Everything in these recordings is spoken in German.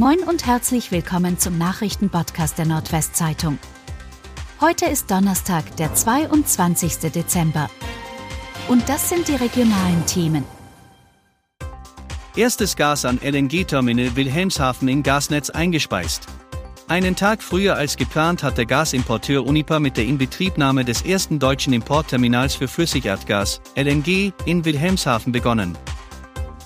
Moin und herzlich willkommen zum Nachrichtenpodcast der Nordwestzeitung. Heute ist Donnerstag, der 22. Dezember. Und das sind die regionalen Themen. Erstes Gas an LNG-Terminal Wilhelmshaven in Gasnetz eingespeist. Einen Tag früher als geplant hat der Gasimporteur Unipa mit der Inbetriebnahme des ersten deutschen Importterminals für Flüssigerdgas, LNG, in Wilhelmshaven begonnen.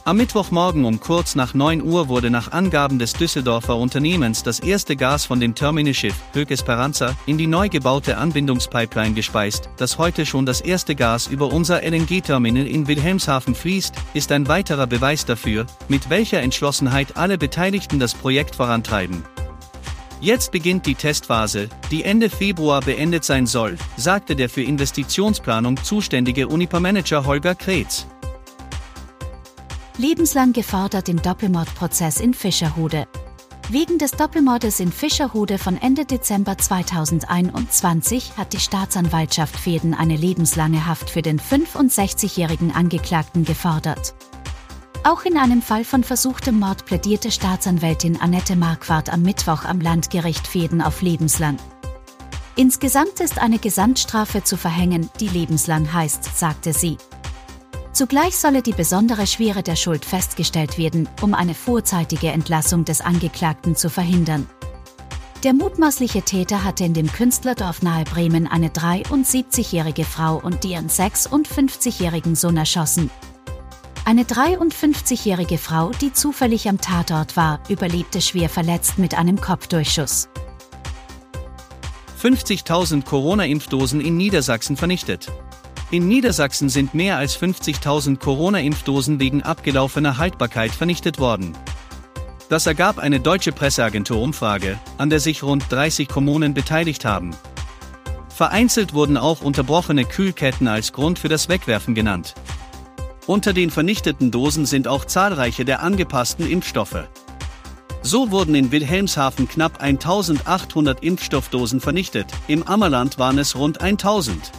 Am Mittwochmorgen um kurz nach 9 Uhr wurde nach Angaben des Düsseldorfer Unternehmens das erste Gas von dem Terminalschiff Höck Esperanza in die neu gebaute Anbindungspipeline gespeist. Dass heute schon das erste Gas über unser LNG-Terminal in Wilhelmshaven fließt, ist ein weiterer Beweis dafür, mit welcher Entschlossenheit alle Beteiligten das Projekt vorantreiben. Jetzt beginnt die Testphase, die Ende Februar beendet sein soll, sagte der für Investitionsplanung zuständige Unipa-Manager Holger Kretz. Lebenslang gefordert im Doppelmordprozess in Fischerhude. Wegen des Doppelmordes in Fischerhude von Ende Dezember 2021 hat die Staatsanwaltschaft Fäden eine lebenslange Haft für den 65-jährigen Angeklagten gefordert. Auch in einem Fall von versuchtem Mord plädierte Staatsanwältin Annette Marquardt am Mittwoch am Landgericht Fäden auf lebenslang. Insgesamt ist eine Gesamtstrafe zu verhängen, die lebenslang heißt, sagte sie. Zugleich solle die besondere Schwere der Schuld festgestellt werden, um eine vorzeitige Entlassung des Angeklagten zu verhindern. Der mutmaßliche Täter hatte in dem Künstlerdorf nahe Bremen eine 73-jährige Frau und ihren 56-jährigen Sohn erschossen. Eine 53-jährige Frau, die zufällig am Tatort war, überlebte schwer verletzt mit einem Kopfdurchschuss. 50.000 Corona-Impfdosen in Niedersachsen vernichtet. In Niedersachsen sind mehr als 50.000 Corona-Impfdosen wegen abgelaufener Haltbarkeit vernichtet worden. Das ergab eine deutsche Presseagentur-Umfrage, an der sich rund 30 Kommunen beteiligt haben. Vereinzelt wurden auch unterbrochene Kühlketten als Grund für das Wegwerfen genannt. Unter den vernichteten Dosen sind auch zahlreiche der angepassten Impfstoffe. So wurden in Wilhelmshaven knapp 1800 Impfstoffdosen vernichtet, im Ammerland waren es rund 1000.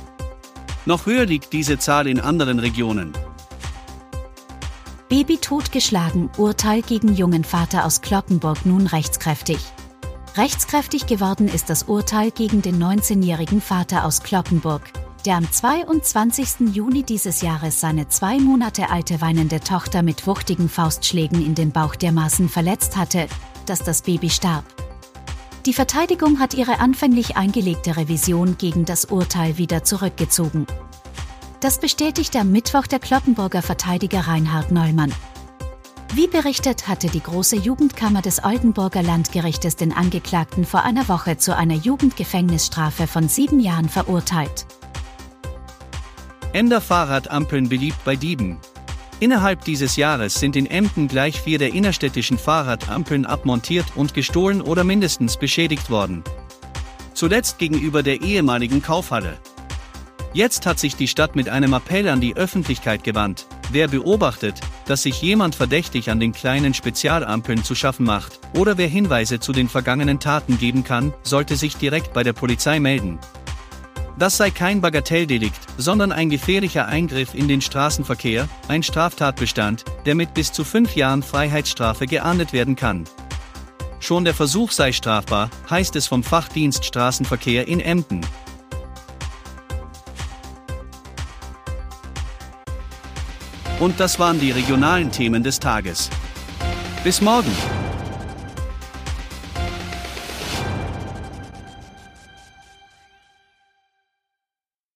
Noch höher liegt diese Zahl in anderen Regionen. Baby totgeschlagen, Urteil gegen jungen Vater aus Kloppenburg nun rechtskräftig. Rechtskräftig geworden ist das Urteil gegen den 19-jährigen Vater aus Kloppenburg, der am 22. Juni dieses Jahres seine zwei Monate alte weinende Tochter mit wuchtigen Faustschlägen in den Bauch dermaßen verletzt hatte, dass das Baby starb. Die Verteidigung hat ihre anfänglich eingelegte Revision gegen das Urteil wieder zurückgezogen. Das bestätigte am Mittwoch der Kloppenburger Verteidiger Reinhard Neumann. Wie berichtet hatte die große Jugendkammer des Oldenburger Landgerichtes den Angeklagten vor einer Woche zu einer Jugendgefängnisstrafe von sieben Jahren verurteilt. Ender Fahrradampeln beliebt bei Dieben. Innerhalb dieses Jahres sind in Emden gleich vier der innerstädtischen Fahrradampeln abmontiert und gestohlen oder mindestens beschädigt worden. Zuletzt gegenüber der ehemaligen Kaufhalle. Jetzt hat sich die Stadt mit einem Appell an die Öffentlichkeit gewandt. Wer beobachtet, dass sich jemand verdächtig an den kleinen Spezialampeln zu schaffen macht, oder wer Hinweise zu den vergangenen Taten geben kann, sollte sich direkt bei der Polizei melden. Das sei kein Bagatelldelikt, sondern ein gefährlicher Eingriff in den Straßenverkehr, ein Straftatbestand, der mit bis zu fünf Jahren Freiheitsstrafe geahndet werden kann. Schon der Versuch sei strafbar, heißt es vom Fachdienst Straßenverkehr in Emden. Und das waren die regionalen Themen des Tages. Bis morgen!